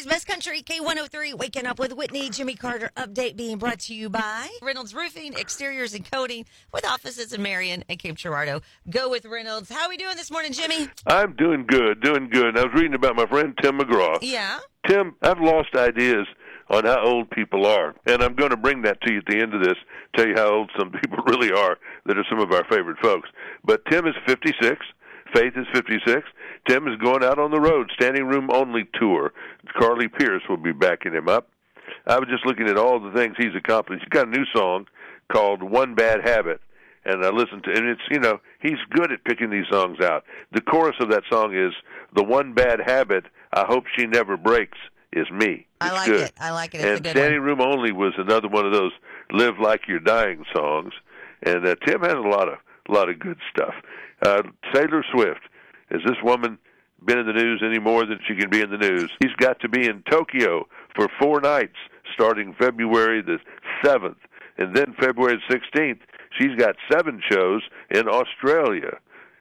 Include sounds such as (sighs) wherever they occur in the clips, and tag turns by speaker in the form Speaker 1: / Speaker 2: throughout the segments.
Speaker 1: Today's Best Country K103 Waking Up with Whitney Jimmy Carter update being brought to you by Reynolds Roofing, Exteriors and Coating with offices in Marion and Cape Girardeau. Go with Reynolds. How are we doing this morning, Jimmy?
Speaker 2: I'm doing good, doing good. I was reading about my friend Tim McGraw.
Speaker 1: Yeah.
Speaker 2: Tim, I've lost ideas on how old people are, and I'm going to bring that to you at the end of this. Tell you how old some (laughs) people really are that are some of our favorite folks. But Tim is 56. Faith is 56. Tim is going out on the road, standing room only tour. Carly Pearce will be backing him up. I was just looking at all the things he's accomplished. He's got a new song called One Bad Habit. And I listened to, and it's you know he's good at picking these songs out. The chorus of that song is the one bad habit I hope she never breaks is me.
Speaker 1: I
Speaker 2: It's
Speaker 1: like
Speaker 2: good.
Speaker 1: it. I like it. It's
Speaker 2: and Standing. Room Only was another one of those live like you're dying songs. And uh, Tim has a lot of a lot of good stuff. Uh, Taylor Swift has this woman been in the news any more than she can be in the news? He's got to be in Tokyo for four nights starting February the seventh, and then February the sixteenth. She's got seven shows in Australia,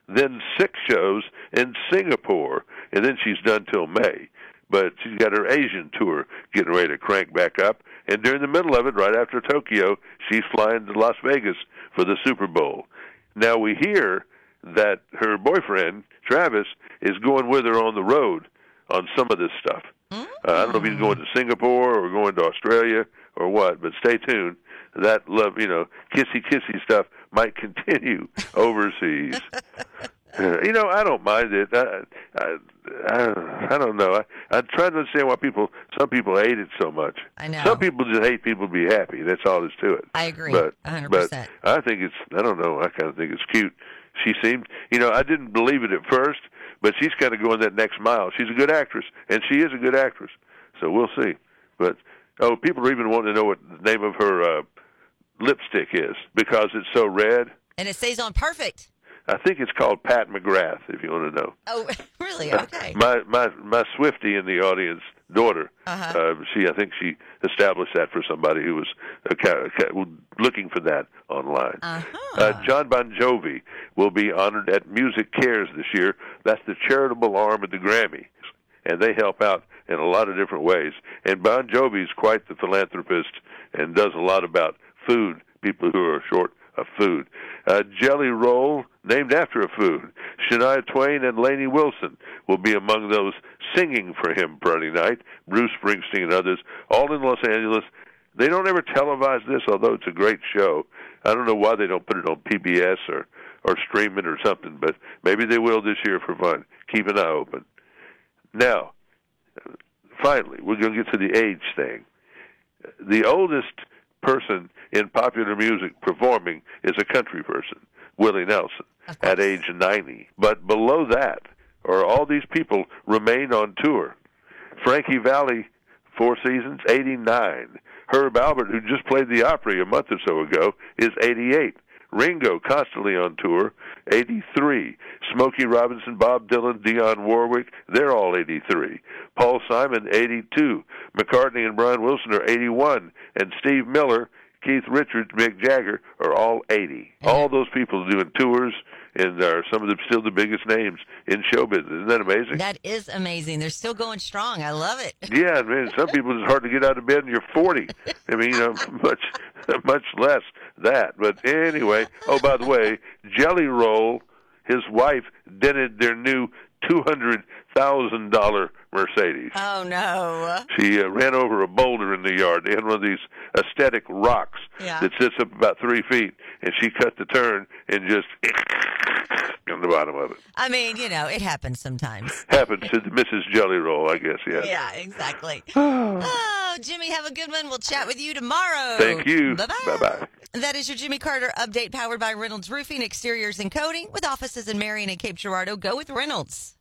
Speaker 2: then six shows in Singapore, and then she's done till May but she's got her Asian tour getting ready to crank back up. And during the middle of it, right after Tokyo, she's flying to Las Vegas for the Super Bowl. Now we hear that her boyfriend, Travis, is going with her on the road on some of this stuff. Uh, I don't know if he's going to Singapore or going to Australia or what, but stay tuned. That love, you know, kissy kissy stuff might (laughs) continue overseas. Uh, (laughs) you know, I don't mind it. I, I, I, I don't know. I, I try to understand why people, some people hate it so much.
Speaker 1: I know.
Speaker 2: Some people just hate people to be happy. That's all there's to it.
Speaker 1: I agree.
Speaker 2: But,
Speaker 1: a 100%.
Speaker 2: but I think it's, I don't know. I kind of think it's cute. She seemed, you know, I didn't believe it at first, but she's kind of going that next mile. She's a good actress, and she is a good actress. So we'll see. But oh, people are even wanting to know what the name of her uh, lipstick is because it's so red.
Speaker 1: and it stays on perfect.
Speaker 2: I think it's called Pat McGrath. If you want to know.
Speaker 1: Oh, (laughs) really? (laughs) Okay.
Speaker 2: My my my Swiftie in the audience daughter.
Speaker 1: Uh-huh.
Speaker 2: Uh, she I think she established that for somebody who was uh, ca- ca- looking for that online.
Speaker 1: Uh-huh.
Speaker 2: Uh, John Bon Jovi will be honored at MusiCares this year. That's the charitable arm of the Grammys, and they help out in a lot of different ways. And Bon Jovi is quite the philanthropist and does a lot about food, people who are short of food. Uh, Jelly Roll, named after a food. Shania Twain and Lainey Wilson will be among those singing for him Friday night. Bruce Springsteen and others, all in Los Angeles. They don't ever televise this, although it's a great show. I don't know why they don't put it on PBS or or stream it or something, but maybe they will this year for fun. Keep an eye open. Now, finally, we're going to get to the age thing. The oldest person in popular music performing is a country person, Willie Nelson, at age 90. But below that, or all these people remain on tour. Frankie Valli, Four Seasons, 89. Herb Alpert, who just played the Opry a month or so ago, is 88. Ringo, constantly on tour, 83. Smokey Robinson, Bob Dylan, Dionne Warwick, they're all 83. Paul Simon, 82. McCartney and Brian Wilson are 81. And Steve Miller, Keith Richards, Mick Jagger are all 80. Mm-hmm. All those people doing tours and are some of them still the biggest names in show business. Isn't that amazing?
Speaker 1: That is amazing. They're still going strong. I love it.
Speaker 2: Yeah, man. Some people it's hard to get out of bed, and you're 40. (laughs) I mean, you know, much, much less that. But anyway, oh, by the way, Jelly Roll, his wife dented their new two hundred thousand dollar Mercedes.
Speaker 1: Oh no.
Speaker 2: She uh, ran over a boulder in the yard. They had one of these aesthetic rocks
Speaker 1: Yeah.
Speaker 2: that sits up about three feet, and she cut the turn and just (coughs) on the bottom of it.
Speaker 1: I mean, you know, it happens sometimes. (laughs)
Speaker 2: happens to the Mrs. Jelly Roll, I guess. Yeah.
Speaker 1: Yeah, exactly. (sighs) oh, Jimmy, have a good one. We'll chat with you tomorrow.
Speaker 2: Thank you.
Speaker 1: Bye
Speaker 2: Bye bye.
Speaker 1: That is your Jimmy Carter update powered by Reynolds Roofing, Exteriors and Coating with offices in Marion and Cape Girardeau. Go with Reynolds.